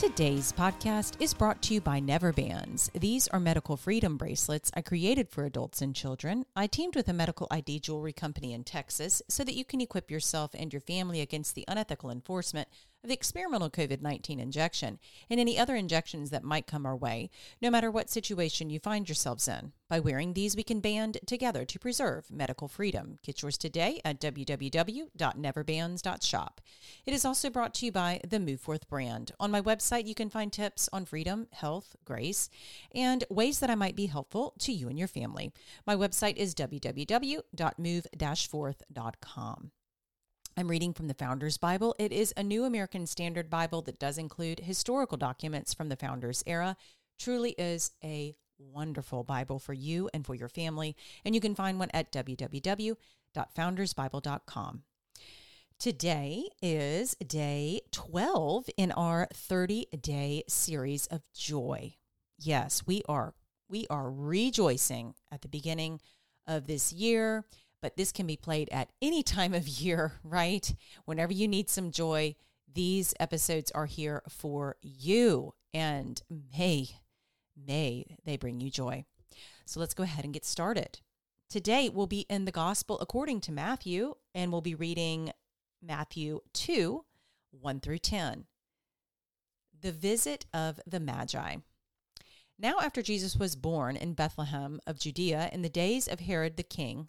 Today's podcast is brought to you by Never Bands. These are medical freedom bracelets I created for adults and children. I teamed with a medical ID jewelry company in Texas so that you can equip yourself and your family against the unethical enforcement of the experimental COVID 19 injection and any other injections that might come our way, no matter what situation you find yourselves in. By wearing these, we can band together to preserve medical freedom. Get yours today at www.neverbands.shop. It is also brought to you by the Move Forth brand. On my website, you can find tips on freedom, health, grace, and ways that I might be helpful to you and your family. My website is www.move-forth.com. I'm reading from the Founders Bible. It is a New American Standard Bible that does include historical documents from the Founders era. Truly is a wonderful Bible for you and for your family, and you can find one at www.foundersbible.com. Today is day 12 in our 30 day series of joy. Yes, we are we are rejoicing at the beginning of this year but this can be played at any time of year, right? Whenever you need some joy, these episodes are here for you. And may, may they bring you joy. So let's go ahead and get started. Today we'll be in the Gospel according to Matthew, and we'll be reading Matthew 2 1 through 10. The visit of the Magi. Now, after Jesus was born in Bethlehem of Judea in the days of Herod the king,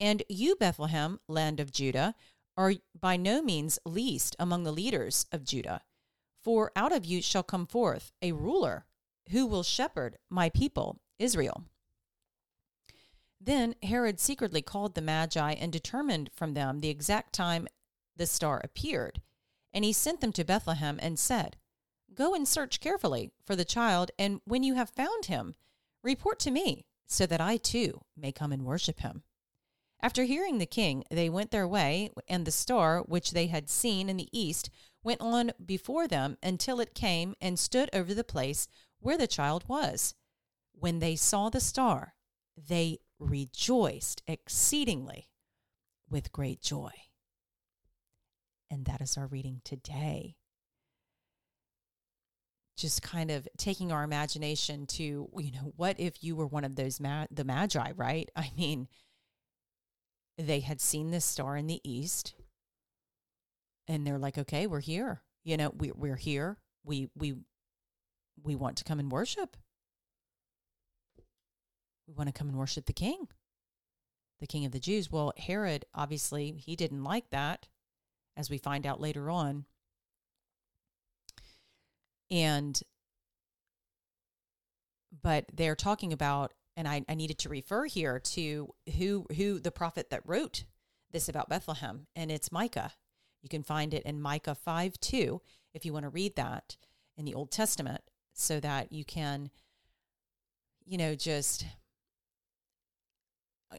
And you, Bethlehem, land of Judah, are by no means least among the leaders of Judah. For out of you shall come forth a ruler who will shepherd my people, Israel. Then Herod secretly called the Magi and determined from them the exact time the star appeared. And he sent them to Bethlehem and said, Go and search carefully for the child, and when you have found him, report to me, so that I too may come and worship him. After hearing the king, they went their way, and the star, which they had seen in the east, went on before them until it came and stood over the place where the child was. When they saw the star, they rejoiced exceedingly with great joy. And that is our reading today. Just kind of taking our imagination to, you know, what if you were one of those ma- the magi, right? I mean, they had seen this star in the east and they're like okay we're here. You know we, we're here. We we we want to come and worship. We want to come and worship the king the king of the jews. Well herod obviously he didn't like that as we find out later on. And but they're talking about and I, I needed to refer here to who who the prophet that wrote this about Bethlehem, and it's Micah. You can find it in Micah 5 2 if you want to read that in the Old Testament so that you can, you know, just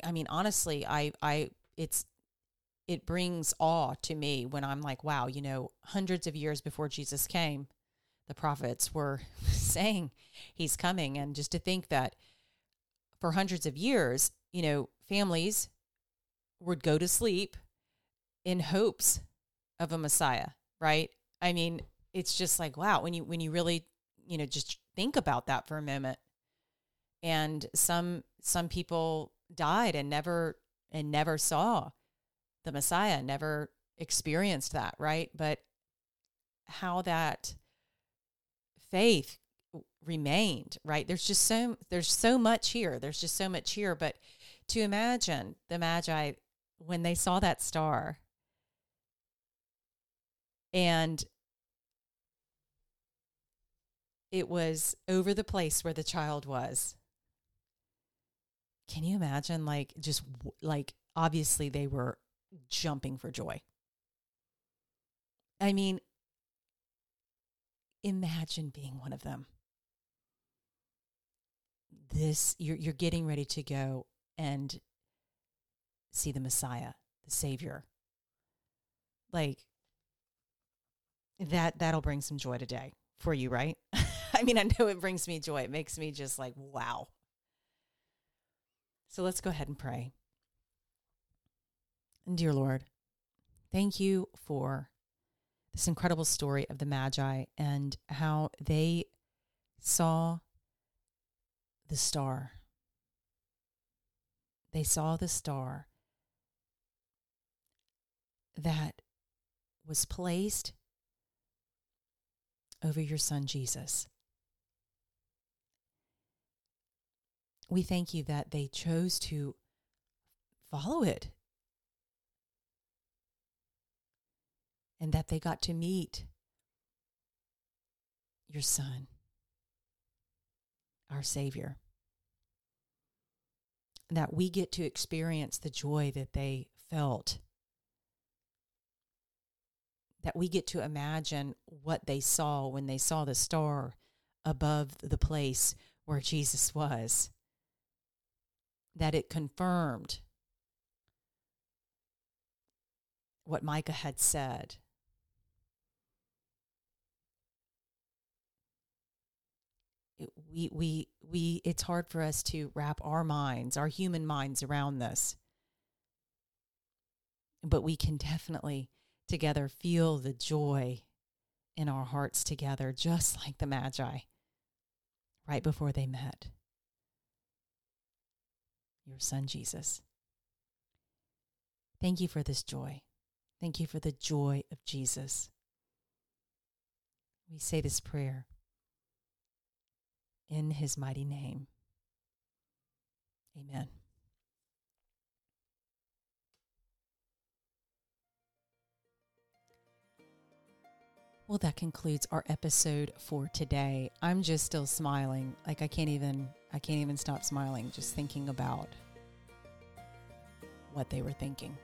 I mean, honestly, I I it's it brings awe to me when I'm like, wow, you know, hundreds of years before Jesus came, the prophets were saying he's coming. And just to think that for hundreds of years, you know, families would go to sleep in hopes of a Messiah, right? I mean, it's just like wow when you when you really you know just think about that for a moment and some some people died and never and never saw the messiah never experienced that right but how that faith remained right there's just so there's so much here there's just so much here but to imagine the Magi when they saw that star and it was over the place where the child was. Can you imagine? Like, just like obviously they were jumping for joy. I mean, imagine being one of them. This, you're, you're getting ready to go and see the Messiah, the Savior. Like, that that'll bring some joy today for you, right? I mean, I know it brings me joy. It makes me just like, wow. So let's go ahead and pray. And dear Lord, thank you for this incredible story of the Magi and how they saw the star. They saw the star that was placed over your son Jesus. We thank you that they chose to follow it and that they got to meet your son, our Savior. That we get to experience the joy that they felt that we get to imagine what they saw when they saw the star above the place where Jesus was. That it confirmed what Micah had said. It, we, we, we, it's hard for us to wrap our minds, our human minds around this. But we can definitely together feel the joy in our hearts together, just like the Magi right before they met. Your son, Jesus. Thank you for this joy. Thank you for the joy of Jesus. We say this prayer in his mighty name. Amen. Well, that concludes our episode for today. I'm just still smiling. Like I can't even I can't even stop smiling just thinking about what they were thinking,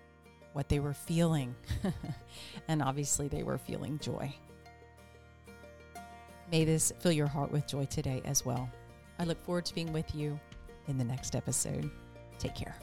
what they were feeling. and obviously they were feeling joy. May this fill your heart with joy today as well. I look forward to being with you in the next episode. Take care.